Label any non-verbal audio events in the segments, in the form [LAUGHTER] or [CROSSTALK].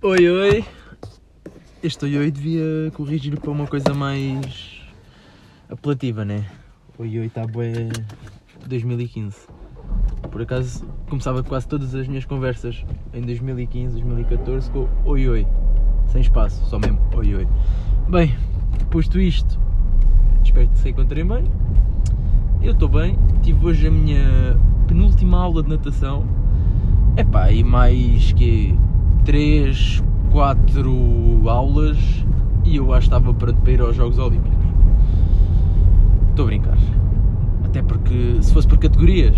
Oi, oi. Este oi, oi devia corrigir para uma coisa mais apelativa, né? Oi, oi está bué 2015. Por acaso começava quase todas as minhas conversas em 2015, 2014 com oi, oi. Sem espaço, só mesmo oi, oi. Bem, posto isto, espero que se encontrem bem. Eu estou bem, tive hoje a minha penúltima aula de natação. Epá, e mais que 3, 4 aulas e eu acho que estava pronto para ir aos Jogos Olímpicos. Estou a brincar. Até porque se fosse por categorias,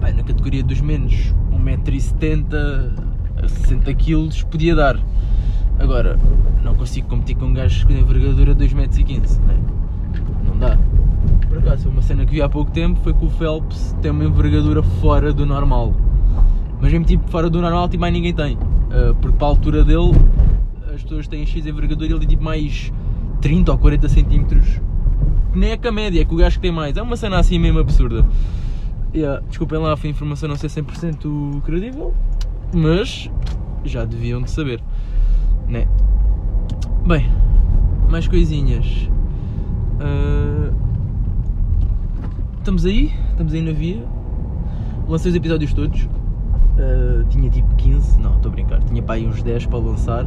na categoria dos menos 1,70m a 60kg podia dar. Agora, não consigo competir com gajos com envergadura de 2,15m, né? não dá. Por acaso, uma cena que vi há pouco tempo foi que o Phelps tem uma envergadura fora do normal. Mas mesmo tipo fora do normal, tipo, mais ninguém tem. Uh, porque para a altura dele, as pessoas têm X envergadura e ele tem tipo mais 30 ou 40 centímetros. Nem é que a média, é que o gajo que tem mais. É uma cena assim mesmo absurda. Yeah, desculpem lá, foi informação não ser 100% credível, mas já deviam de saber, né? Bem, mais coisinhas. Uh, estamos aí, estamos aí na via. Lancei os episódios todos. Uh, tinha tipo 15, não, estou a brincar, tinha para aí uns 10 para lançar.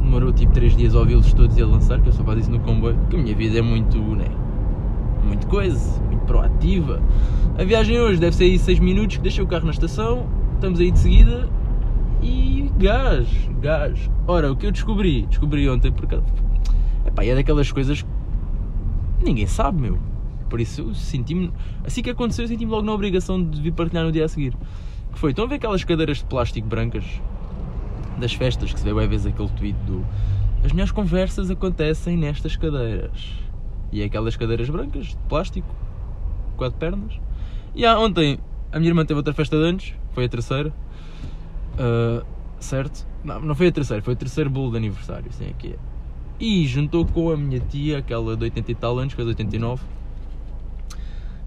Demorou tipo 3 dias a ouvi-los todos e a lançar, que eu só faço isso no comboio. Que a minha vida é muito, né? Muito coisa, muito proativa. A viagem hoje deve ser aí 6 minutos, deixei o carro na estação, estamos aí de seguida e gás, gás. Ora, o que eu descobri, descobri ontem, porque epá, é daquelas coisas que ninguém sabe, meu. Por isso senti-me. Assim que aconteceu, eu senti-me logo na obrigação de vir partilhar no dia a seguir. Que foi? Estão a ver aquelas cadeiras de plástico brancas das festas que se vê bem vezes aquele tweet do As minhas conversas acontecem nestas cadeiras. E é aquelas cadeiras brancas de plástico, quatro pernas. E ah, ontem a minha irmã teve outra festa de anos, foi a terceira. Uh, certo? Não, não foi a terceira, foi o terceiro bolo de aniversário, é que é. E juntou com a minha tia, aquela de 80 e tal anos, que é de 89.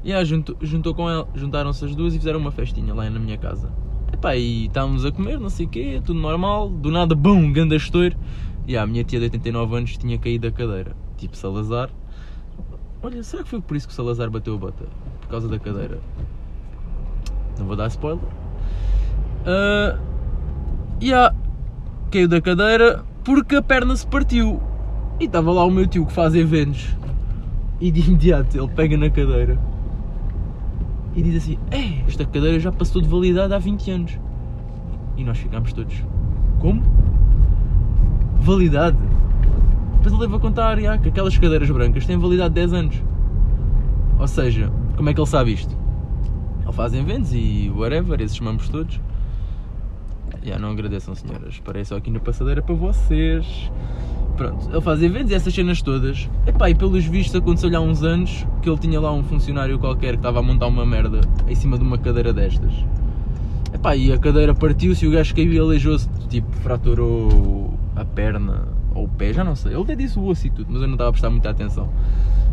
E ah, juntou, com ela, juntaram-se as duas e fizeram uma festinha lá na minha casa. Epá, e estávamos a comer, não sei o quê, tudo normal, do nada, bum, ganda estouro. E a minha tia de 89 anos tinha caído da cadeira, tipo Salazar. Olha, será que foi por isso que o Salazar bateu a bota? Por causa da cadeira? Não vou dar spoiler. Uh, e ah, caiu da cadeira porque a perna se partiu. E estava lá o meu tio que faz eventos. E de imediato ele pega na cadeira e diz assim: É, esta cadeira já passou de validade há 20 anos. E nós ficámos todos: Como? Validade? Depois ele leva a contar já, que aquelas cadeiras brancas têm validade de 10 anos. Ou seja, como é que ele sabe isto? Ele faz eventos e whatever, esses mamos todos. Já, não agradeçam, senhoras. Parei só aqui na passadeira para vocês. Pronto, ele faz eventos e essas cenas todas. Epá, e pelos vistos aconteceu-lhe há uns anos que ele tinha lá um funcionário qualquer que estava a montar uma merda em cima de uma cadeira destas. Epá, e a cadeira partiu-se e o gajo caiu e aleijou-se. Tipo, fraturou a perna ou o pé, já não sei. Ele até disse o osso e tudo, mas eu não estava a prestar muita atenção.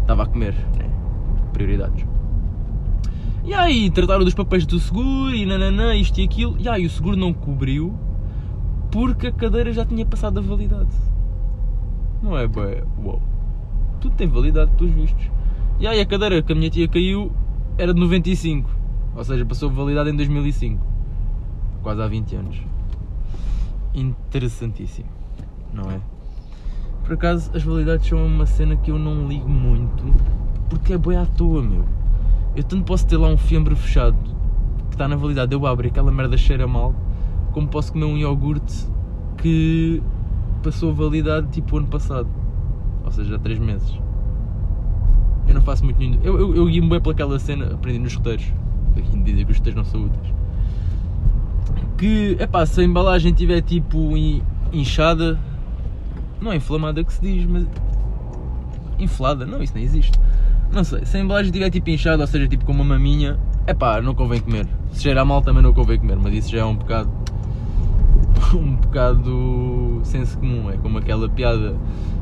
Estava a comer, né? Prioridades. E aí, trataram dos papéis do seguro e nananã, isto e aquilo. E aí, o seguro não cobriu porque a cadeira já tinha passado a validade. Não é bem. Uou. Tudo tem validade, pelos vistos. E aí, a cadeira que a minha tia caiu era de 95. Ou seja, passou validade em 2005. Quase há 20 anos. Interessantíssimo, não é? Por acaso, as validades são uma cena que eu não ligo muito porque é boi à toa, meu. Eu tanto posso ter lá um fiambre fechado que está na validade, eu abro e aquela merda cheira mal, como posso comer um iogurte que passou a validade tipo ano passado, ou seja, há 3 meses. Eu não faço muito nenhum. Eu, eu, eu guio-me bem pelaquela cena, aprendi nos roteiros, daqui dizem que os roteiros não são úteis. Que, é pá, se a embalagem estiver tipo inchada, não é inflamada que se diz, mas. Inflada? Não, isso nem existe. Não sei, se a embalagem estiver tipo inchada, ou seja, tipo com uma maminha, é pá, não convém comer. Se cheira mal também não convém comer, mas isso já é um bocado. [LAUGHS] um bocado senso comum. É como aquela piada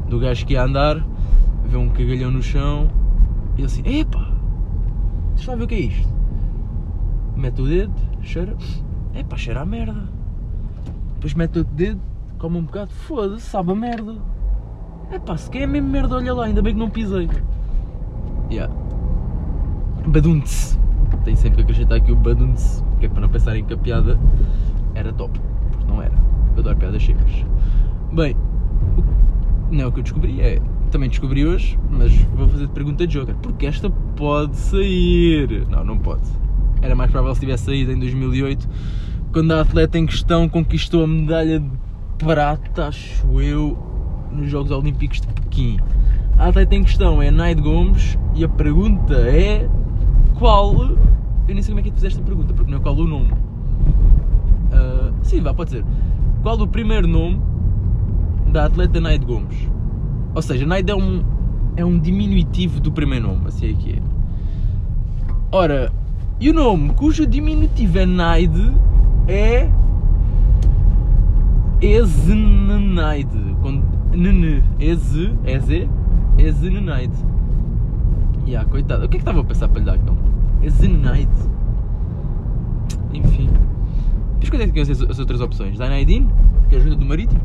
do gajo que ia andar, vê um cagalhão no chão e assim: epá, deixa lá ver o que é isto. Mete o dedo, cheira, epá, cheira a merda. Depois mete outro dedo, come um bocado, foda-se, sabe a merda. Pá, se quer é mesmo merda, olha lá, ainda bem que não pisei. Yeah. Badunce. Tenho sempre que acrescentar aqui o badunce, que é para não pensarem que a piada era top. Não era. Eu adoro piadas secas. Bem, o, não, o que eu descobri é. Também descobri hoje, mas vou fazer de pergunta de Joker. Porque esta pode sair. Não, não pode. Era mais provável se tivesse saído em 2008, quando a atleta em questão conquistou a medalha de prata, acho eu, nos Jogos Olímpicos de Pequim. A atleta em questão é Naide Gomes e a pergunta é qual. Eu nem sei como é que tu fizeste a pergunta, porque não é qual o nome. Sim, vá, pode ser. Qual o primeiro nome da atleta Naide Gomes? Ou seja, Naide é um, é um diminutivo do primeiro nome, assim é que é. Ora, e o nome cujo diminutivo é Naide é. Ezenenaide. Com nene. Eze. Eze. Ezenenaide. E yeah, coitado. O que é que estava a pensar para lhe dar aquele Ezenenaide. Enfim. Diz quando é que as, as outras opções? Zainaidin, que é ajuda do marítimo.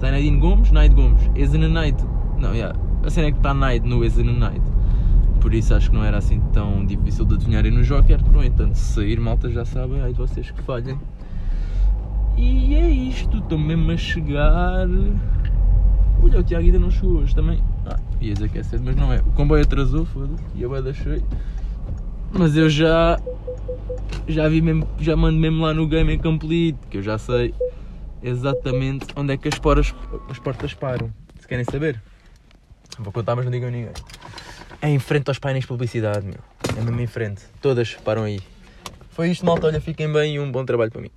Zainaidin Gomes, Naide Gomes. Ezenenaide. Não, yeah. a cena é que está Naide no Ezenenaide. Por isso acho que não era assim tão difícil de adivinharem no Joker. No entanto, se sair, malta já sabem, de vocês que falhem. E é isto, estou mesmo a chegar. Olha, o Tiago ainda não chegou hoje também. Ah, ia dizer que é cedo, mas não é. O comboio atrasou, foda-se, e eu deixei. Mas eu já. Já vi mesmo, já mando mesmo lá no Game Complete, que eu já sei exatamente onde é que as, poras, as portas param. Se querem saber, vou contar, mas não digam a ninguém. É em frente aos painéis de publicidade, meu. É mesmo em frente. Todas param aí. Foi isto, malta. Olha, fiquem bem e um bom trabalho para mim.